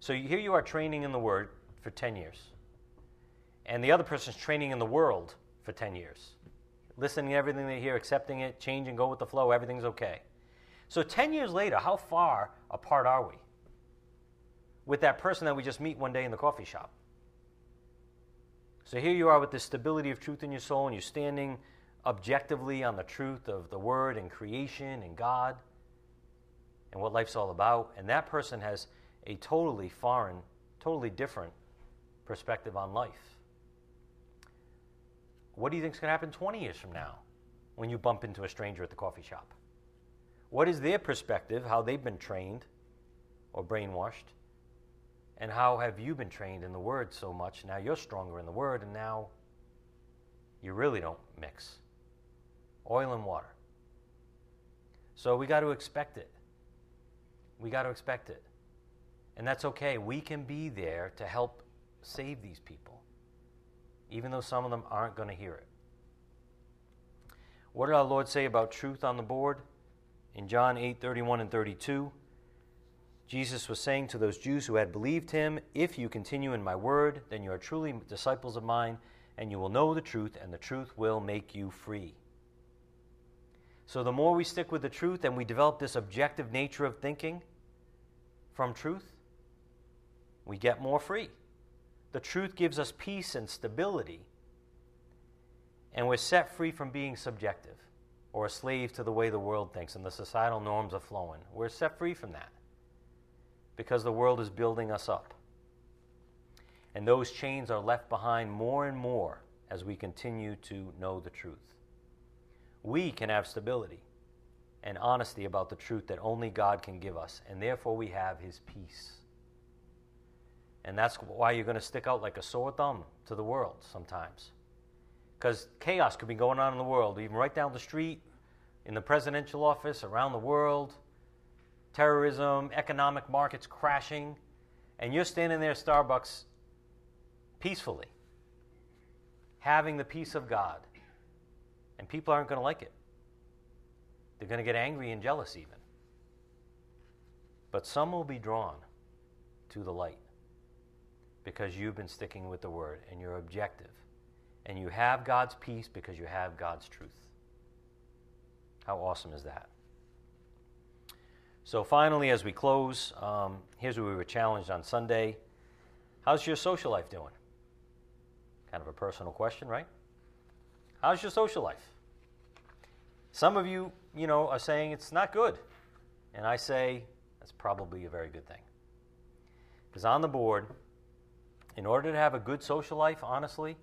So, here you are training in the Word for 10 years, and the other person's training in the world for 10 years. Listening to everything they hear, accepting it, changing, go with the flow, everything's okay. So, 10 years later, how far apart are we? with that person that we just meet one day in the coffee shop. So here you are with the stability of truth in your soul, and you're standing objectively on the truth of the Word and creation and God and what life's all about. And that person has a totally foreign, totally different perspective on life. What do you think is going to happen 20 years from now when you bump into a stranger at the coffee shop? What is their perspective, how they've been trained or brainwashed? And how have you been trained in the Word so much? Now you're stronger in the Word, and now you really don't mix oil and water. So we got to expect it. We got to expect it. And that's okay. We can be there to help save these people, even though some of them aren't going to hear it. What did our Lord say about truth on the board? In John 8 31 and 32. Jesus was saying to those Jews who had believed him, If you continue in my word, then you are truly disciples of mine, and you will know the truth, and the truth will make you free. So, the more we stick with the truth and we develop this objective nature of thinking from truth, we get more free. The truth gives us peace and stability, and we're set free from being subjective or a slave to the way the world thinks and the societal norms are flowing. We're set free from that because the world is building us up. And those chains are left behind more and more as we continue to know the truth. We can have stability and honesty about the truth that only God can give us, and therefore we have His peace. And that's why you're going to stick out like a sore thumb to the world sometimes. Because chaos could be going on in the world, even right down the street, in the presidential office, around the world, terrorism, economic markets crashing, and you're standing there at Starbucks peacefully, having the peace of God. And people aren't going to like it. They're going to get angry and jealous, even. But some will be drawn to the light because you've been sticking with the word and you're objective. And you have God's peace because you have God's truth. How awesome is that? So, finally, as we close, um, here's where we were challenged on Sunday. How's your social life doing? Kind of a personal question, right? How's your social life? Some of you, you know, are saying it's not good. And I say that's probably a very good thing. Because on the board, in order to have a good social life, honestly,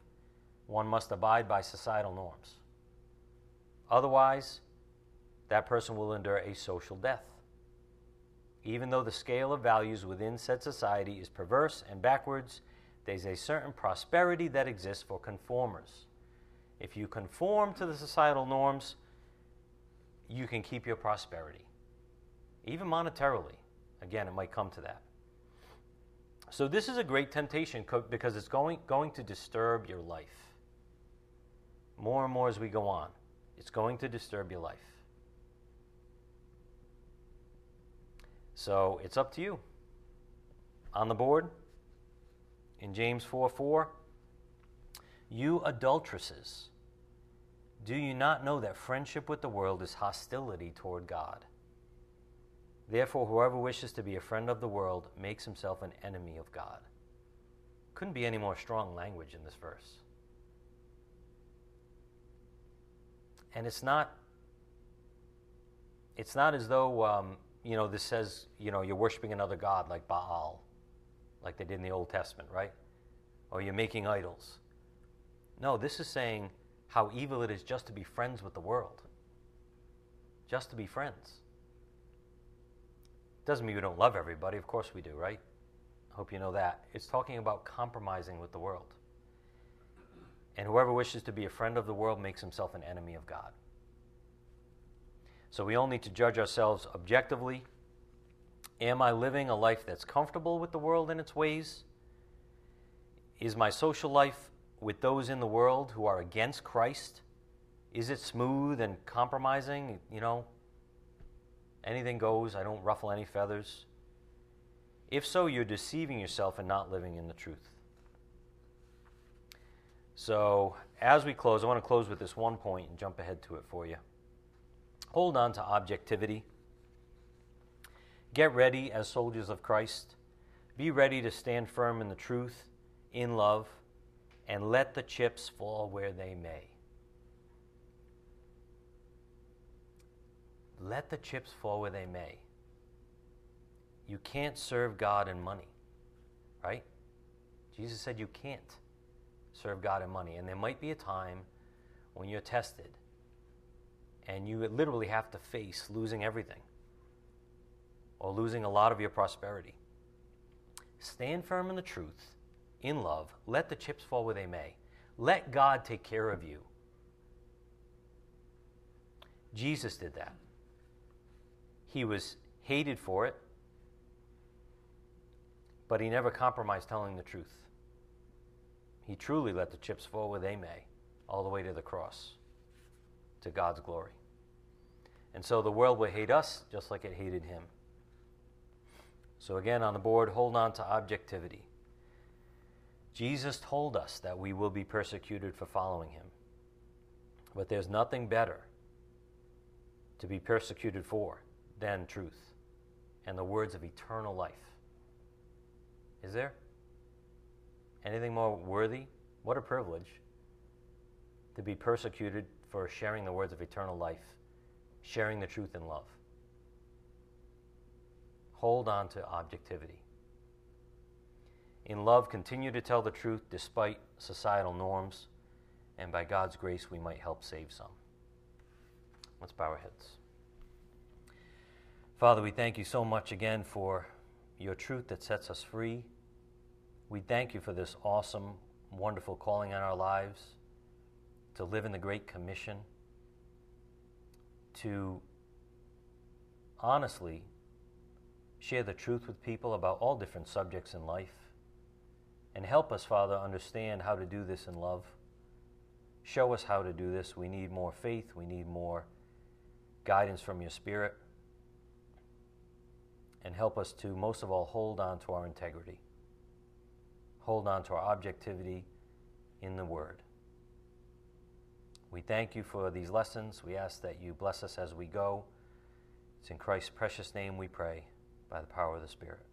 one must abide by societal norms. Otherwise, that person will endure a social death. Even though the scale of values within said society is perverse and backwards, there's a certain prosperity that exists for conformers. If you conform to the societal norms, you can keep your prosperity, even monetarily. Again, it might come to that. So this is a great temptation because it's going, going to disturb your life. More and more as we go on, it's going to disturb your life. So it's up to you. On the board, in James 4 4, you adulteresses, do you not know that friendship with the world is hostility toward God? Therefore, whoever wishes to be a friend of the world makes himself an enemy of God. Couldn't be any more strong language in this verse. And it's not. It's not as though um, you know this says you know you're worshiping another god like Baal, like they did in the Old Testament, right? Or you're making idols. No, this is saying how evil it is just to be friends with the world. Just to be friends. Doesn't mean we don't love everybody, of course we do, right? Hope you know that. It's talking about compromising with the world. And whoever wishes to be a friend of the world makes himself an enemy of God. So we all need to judge ourselves objectively. Am I living a life that's comfortable with the world and its ways? Is my social life with those in the world who are against Christ? Is it smooth and compromising? You know, anything goes, I don't ruffle any feathers. If so, you're deceiving yourself and not living in the truth. So, as we close, I want to close with this one point and jump ahead to it for you. Hold on to objectivity. Get ready as soldiers of Christ. Be ready to stand firm in the truth, in love, and let the chips fall where they may. Let the chips fall where they may. You can't serve God and money, right? Jesus said you can't serve God and money. And there might be a time when you're tested and you literally have to face losing everything or losing a lot of your prosperity. Stand firm in the truth, in love. Let the chips fall where they may. Let God take care of you. Jesus did that. He was hated for it, but he never compromised telling the truth. He truly let the chips fall where they may, all the way to the cross, to God's glory. And so the world will hate us just like it hated him. So, again, on the board, hold on to objectivity. Jesus told us that we will be persecuted for following him. But there's nothing better to be persecuted for than truth and the words of eternal life. Is there? Anything more worthy? What a privilege to be persecuted for sharing the words of eternal life, sharing the truth in love. Hold on to objectivity. In love, continue to tell the truth despite societal norms, and by God's grace, we might help save some. Let's bow our heads. Father, we thank you so much again for your truth that sets us free. We thank you for this awesome, wonderful calling on our lives to live in the Great Commission, to honestly share the truth with people about all different subjects in life. And help us, Father, understand how to do this in love. Show us how to do this. We need more faith. We need more guidance from your Spirit. And help us to, most of all, hold on to our integrity, hold on to our objectivity in the Word. We thank you for these lessons. We ask that you bless us as we go. It's in Christ's precious name we pray, by the power of the Spirit.